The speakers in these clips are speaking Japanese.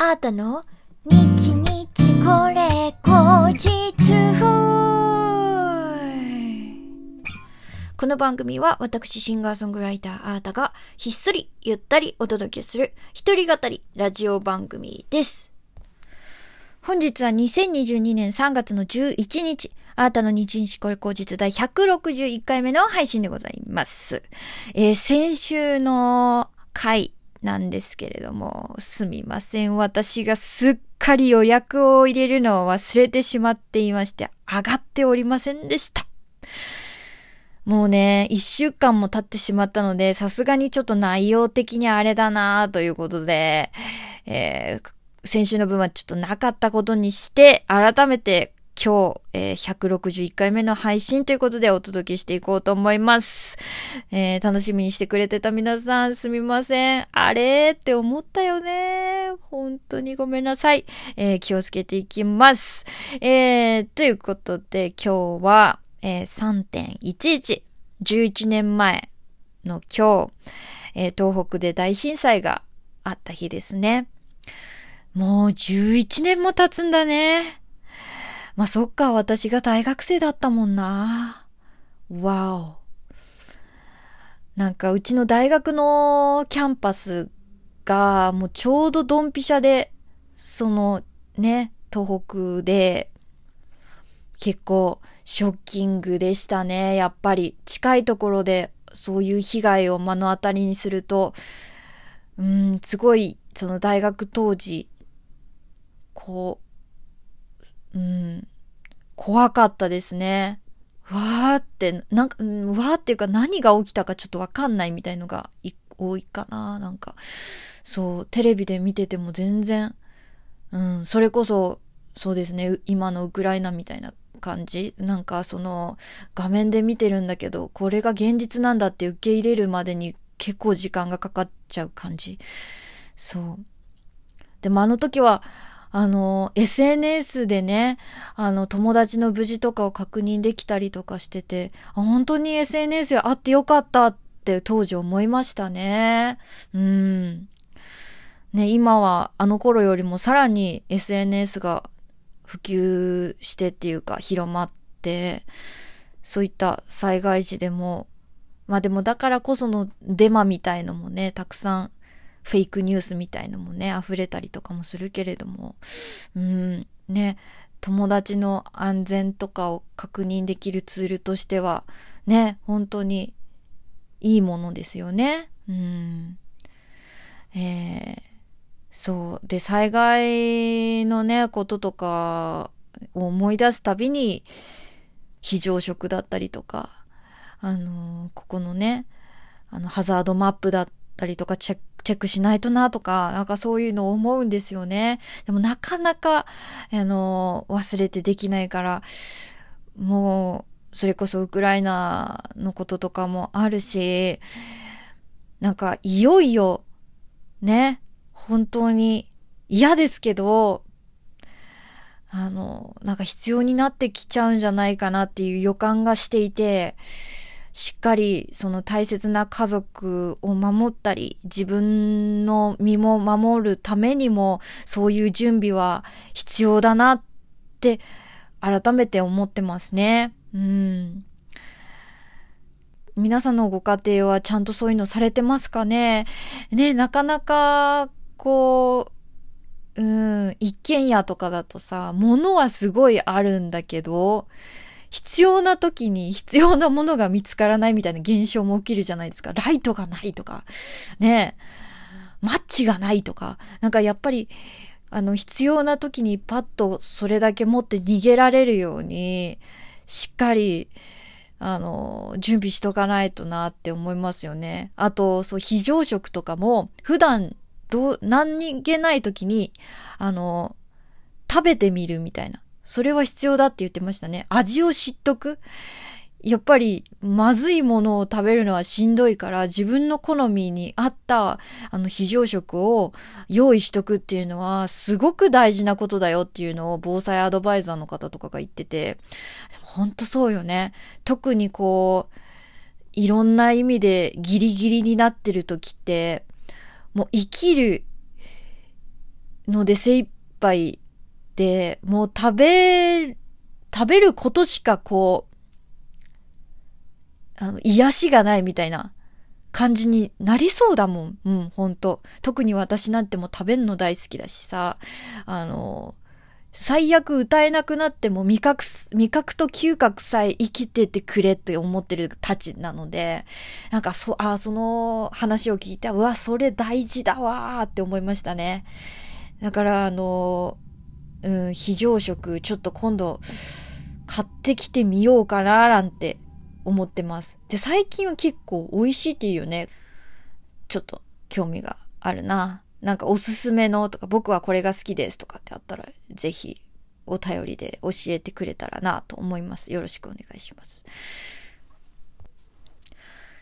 あーたの？日日これ後日この番組は私シンガーソングライターあーたがひっそりゆったりお届けする一人語りラジオ番組です。本日は2022年3月の11日、あーたの日日これ後日第161回目の配信でございます。えー先週の回なんですけれども、すみません。私がすっかり予約を入れるのを忘れてしまっていまして、上がっておりませんでした。もうね、一週間も経ってしまったので、さすがにちょっと内容的にあれだなということで、えー先週の分はちょっとなかったことにして、改めて今日、えー161回目の配信ということでお届けしていこうと思います。えー楽しみにしてくれてた皆さんすみません。あれ？って思ったよね。本当にごめんなさい。えー気をつけていきます。えーということで今日は、えー3.11、11年前の今日、えー東北で大震災があった日ですね。もう11年も経つんだね。まあ、そっか、私が大学生だったもんな。わお。なんか、うちの大学のキャンパスが、もうちょうどドンピシャで、そのね、東北で、結構ショッキングでしたね。やっぱり近いところでそういう被害を目の当たりにすると、うん、すごい、その大学当時、こう、うん、怖かったですね。わーって、なんか、わーっていうか何が起きたかちょっとわかんないみたいのがい多いかな。なんか、そう、テレビで見てても全然、うん、それこそ、そうですね、今のウクライナみたいな感じなんかその画面で見てるんだけど、これが現実なんだって受け入れるまでに結構時間がかかっちゃう感じ。そう。でもあの時は、あの、SNS でね、あの、友達の無事とかを確認できたりとかしてて、あ本当に SNS があってよかったって当時思いましたね。うん。ね、今はあの頃よりもさらに SNS が普及してっていうか広まって、そういった災害時でも、まあでもだからこそのデマみたいのもね、たくさんフェイクニュースみたいのもね、溢れたりとかもするけれども、うん、ね、友達の安全とかを確認できるツールとしては、ね、本当にいいものですよね。うん。えーそう。で、災害のね、こととかを思い出すたびに、非常食だったりとか、あのここのね、あの、ハザードマップだったりとかチェック、チェックしないとなとか、なんかそういうのを思うんですよね。でもなかなか、あの忘れてできないから、もう、それこそウクライナのこととかもあるし、なんかいよいよ、ね、本当に嫌ですけど、あの、なんか必要になってきちゃうんじゃないかなっていう予感がしていて、しっかりその大切な家族を守ったり、自分の身も守るためにも、そういう準備は必要だなって改めて思ってますね。うん。皆さんのご家庭はちゃんとそういうのされてますかね？ね、なかなか、こう、うん、一軒家とかだとさ、物はすごいあるんだけど、必要な時に必要なものが見つからないみたいな現象も起きるじゃないですか。ライトがないとか、ねマッチがないとか、なんかやっぱり、あの、必要な時にパッとそれだけ持って逃げられるように、しっかり、あの、準備しとかないとなって思いますよね。あと、そう、非常食とかも、普段、どう、何気ない時に、あの、食べてみるみたいな。それは必要だって言ってましたね。味を知っとく。やっぱり、まずいものを食べるのはしんどいから、自分の好みに合った、あの、非常食を用意しとくっていうのは、すごく大事なことだよっていうのを、防災アドバイザーの方とかが言ってて、でも本当そうよね。特にこう、いろんな意味でギリギリになってる時って、もう生きるので精一杯で、もう食べ、食べることしかこう、あの、癒しがないみたいな感じになりそうだもん。うん、ほんと。特に私なんてもう食べんの大好きだしさ、あの、最悪歌えなくなっても味覚、味覚と嗅覚さえ生きててくれって思ってるたちなので、なんかそ、ああ、その話を聞いて、うわ、それ大事だわーって思いましたね。だから、あの、うん、非常食、ちょっと今度、買ってきてみようかな、なんて思ってます。で、最近は結構美味しいっていうよね。ちょっと興味があるな。なんかおすすめのとか、僕はこれが好きですとかってあったら、ぜひお便りで教えてくれたらなと思います。よろしくお願いします。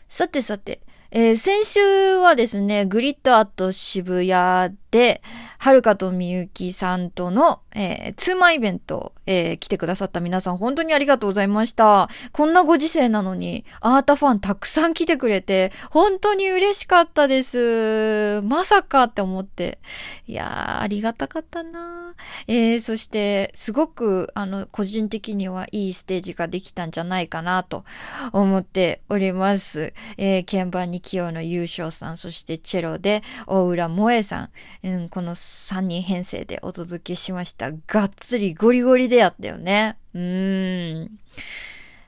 さてさて、えー、先週はですね、グリッドアット渋谷で、はるかとみゆきさんとの、えー、ツーマンイベント、えー、来てくださった皆さん本当にありがとうございました。こんなご時世なのに、アータファンたくさん来てくれて、本当に嬉しかったです。まさかって思って。いやー、ありがたかったなえー、そして、すごく、あの、個人的にはいいステージができたんじゃないかなと思っております。えー、鍵盤に清野優勝さん、そしてチェロで大浦萌えさん、うん、この3人編成でお届けしました。がっつりゴリゴリでやったよね。うーん。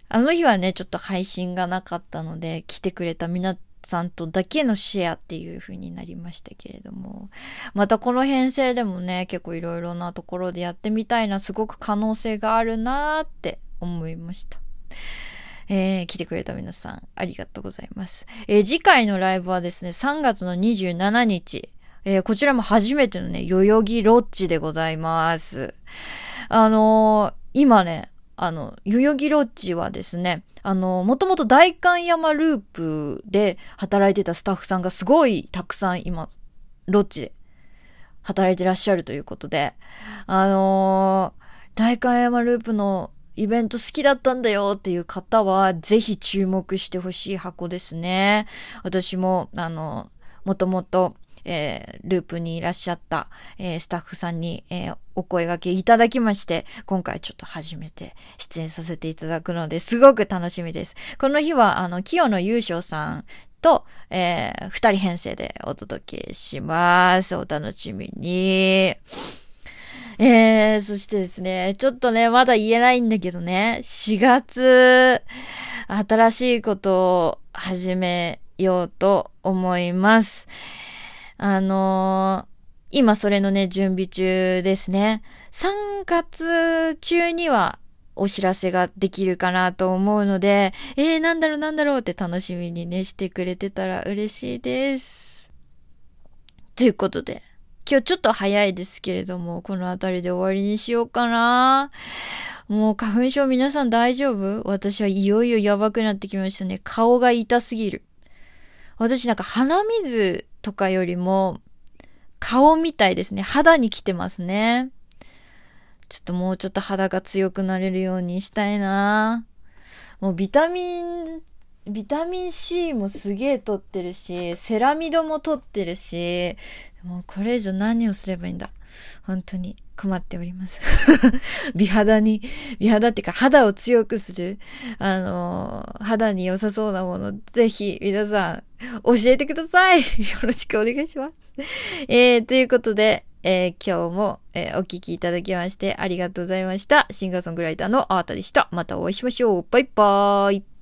あの日はね、ちょっと配信がなかったので、来てくれた皆さんとだけのシェアっていう風になりましたけれども、またこの編成でもね、結構いろいろなところでやってみたいな、すごく可能性があるなーって思いました。えー、来てくれた皆さん、ありがとうございます。えー、次回のライブはですね、3月の27日、えー、こちらも初めてのね、代々木ロッジでございます。あのー、今ね、あの、代々木ロッジはですね、あの、もともと代官山ループで働いてたスタッフさんがすごいたくさん今、ロッジで働いてらっしゃるということで、あのー、代官山ループのイベント好きだったんだよっていう方は、ぜひ注目してほしい箱ですね。私も、あの、もともとえー、ループにいらっしゃった、えー、スタッフさんに、えー、お声掛けいただきまして、今回ちょっと初めて出演させていただくので、すごく楽しみです。この日は、あの、清野優勝さんと、えー、二人編成でお届けします。お楽しみに。えー、そしてですね、ちょっとね、まだ言えないんだけどね、4月、新しいことを始めようと思います。あのー、今それのね、準備中ですね。3月中にはお知らせができるかなと思うので、えー、なんだろうなんだろうって楽しみにね、してくれてたら嬉しいです。ということで、今日ちょっと早いですけれども、この辺りで終わりにしようかな。もう花粉症皆さん大丈夫？私はいよいよやばくなってきましたね。顔が痛すぎる。私なんか鼻水とかよりも、顔みたいですね。肌に来てますね。ちょっともうちょっと肌が強くなれるようにしたいなもうビタミン、ビタミン C もすげえ取ってるし、セラミドも取ってるし、もうこれ以上何をすればいいんだ。本当に困っております 美肌に、美肌っていうか肌を強くする、あの、肌に良さそうなもの、ぜひ皆さん教えてください よろしくお願いします。えー、ということで、えー、今日も、えー、お聴きいただきましてありがとうございました。シンガーソングライターのアートでした。またお会いしましょう。バイバーイ。